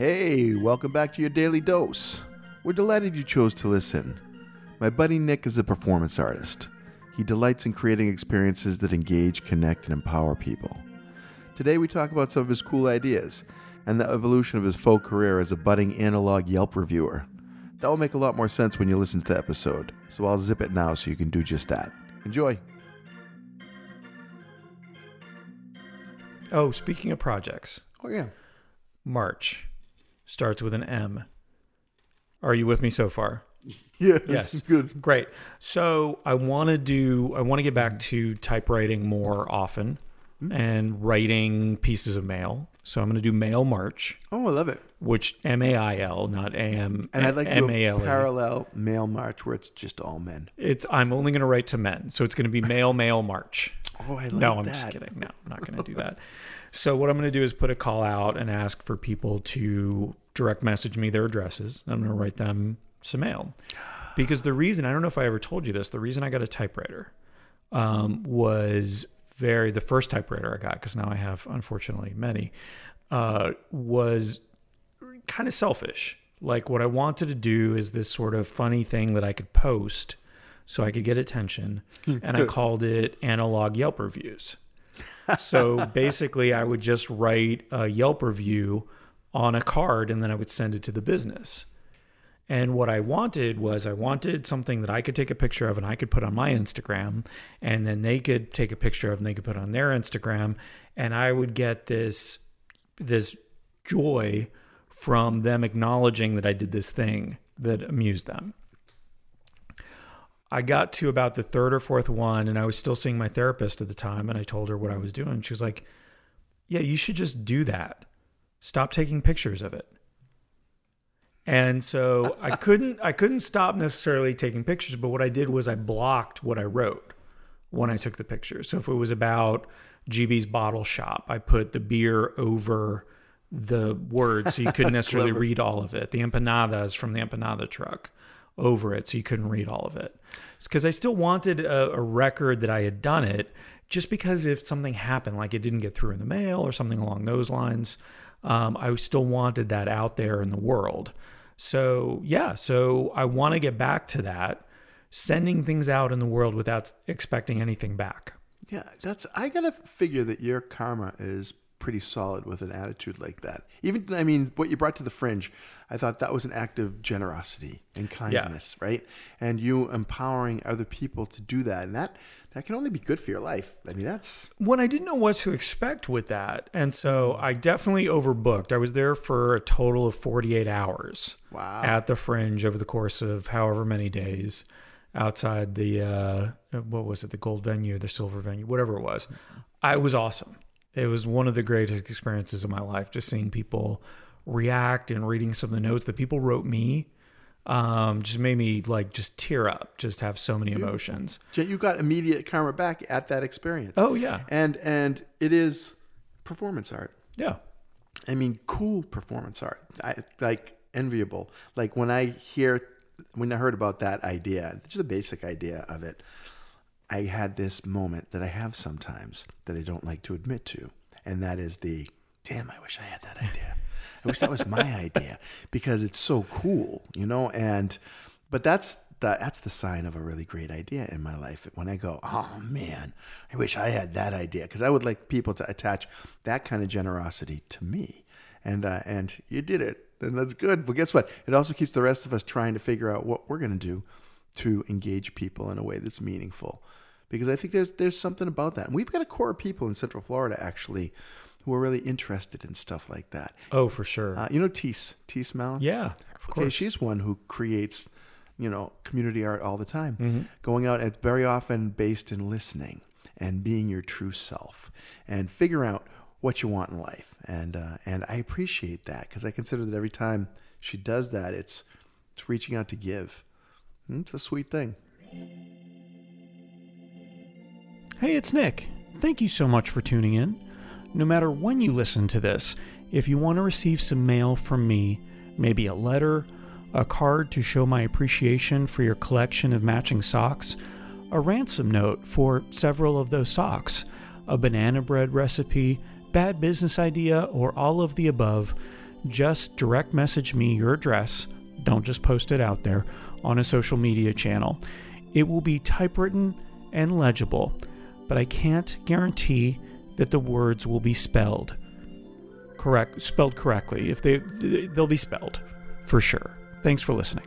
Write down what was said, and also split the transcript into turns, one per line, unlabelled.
Hey, welcome back to your daily dose. We're delighted you chose to listen. My buddy Nick is a performance artist. He delights in creating experiences that engage, connect, and empower people. Today, we talk about some of his cool ideas and the evolution of his faux career as a budding analog Yelp reviewer. That will make a lot more sense when you listen to the episode, so I'll zip it now so you can do just that. Enjoy.
Oh, speaking of projects,
Oh, yeah.
March starts with an M. Are you with me so far?
Yes.
Yes.
good.
Great. So I want to do. I want to get back to typewriting more often
Hmm.
and writing pieces of mail. So I'm going to do Mail March,
Oh, I love it.
which M A I L, not A M
And I'd like to do
A
a
L A.
parallel mail march where it's just all men.
It's. I'm only going to write to men, so it's going to be Mail Mail March.
Oh, I like that.
no, I'm
that.
just kidding. No, I'm not going to do that. So what I'm going to do is put a call out and ask for people to direct message me their addresses. I'm going to write them some mail. Because the reason I don't know if I ever told you this, the reason I got a typewriter um, was very the first typewriter I got because now I have unfortunately many uh, was kind of selfish. Like what I wanted to do is this sort of funny thing that I could post so I could get attention, and I called it analog Yelp reviews. So basically, I would just write a Yelp review on a card and then I would send it to the business. And what I wanted was I wanted something that I could take a picture of and I could put on my Instagram and then they could take a picture of and they could put on their Instagram and I would get this this joy from them acknowledging that I did this thing that amused them. I got to about the third or fourth one and I was still seeing my therapist at the time and I told her what I was doing. She was like, "Yeah, you should just do that. Stop taking pictures of it." And so I couldn't I couldn't stop necessarily taking pictures, but what I did was I blocked what I wrote when I took the picture. So if it was about GB's bottle shop, I put the beer over the words so you couldn't necessarily read all of it. The empanadas from the empanada truck over it so you couldn't read all of it. Because I still wanted a, a record that I had done it just because if something happened, like it didn't get through in the mail or something along those lines, um, I still wanted that out there in the world. So, yeah, so I want to get back to that, sending things out in the world without expecting anything back.
Yeah, that's. I gotta figure that your karma is pretty solid with an attitude like that. Even, I mean, what you brought to the fringe, I thought that was an act of generosity and kindness, right? And you empowering other people to do that, and that that can only be good for your life. I mean, that's
when I didn't know what to expect with that. And so I definitely overbooked. I was there for a total of 48 hours
wow.
at the fringe over the course of however many days outside the, uh, what was it, the gold venue, the silver venue, whatever it was. I was awesome. It was one of the greatest experiences of my life, just seeing people react and reading some of the notes that people wrote me. Um, just made me like just tear up, just have so many emotions.
you got immediate karma back at that experience.
Oh yeah,
and and it is performance art.
yeah.
I mean, cool performance art. I, like enviable. Like when I hear, when I heard about that idea, just a basic idea of it, I had this moment that I have sometimes that I don't like to admit to, and that is the, damn, I wish I had that idea. I wish that was my idea because it's so cool, you know. And but that's the that's the sign of a really great idea in my life. When I go, oh man, I wish I had that idea because I would like people to attach that kind of generosity to me. And uh, and you did it, and that's good. But guess what? It also keeps the rest of us trying to figure out what we're going to do to engage people in a way that's meaningful. Because I think there's there's something about that. And we've got a core of people in Central Florida actually who are really interested in stuff like that.
Oh, for sure.
Uh, you know Tees, Tees Malin?
yeah, of
Okay,
course.
she's one who creates, you know, community art all the time.
Mm-hmm.
Going out, and it's very often based in listening and being your true self and figure out what you want in life. And uh, and I appreciate that because I consider that every time she does that, it's it's reaching out to give. Mm, It's a sweet thing.
Hey, it's Nick. Thank you so much for tuning in. No matter when you listen to this, if you want to receive some mail from me, maybe a letter, a card to show my appreciation for your collection of matching socks, a ransom note for several of those socks, a banana bread recipe, bad business idea, or all of the above, just direct message me your address. Don't just post it out there on a social media channel. It will be typewritten and legible, but I can't guarantee that the words will be spelled correct spelled correctly. If they they'll be spelled for sure. Thanks for listening.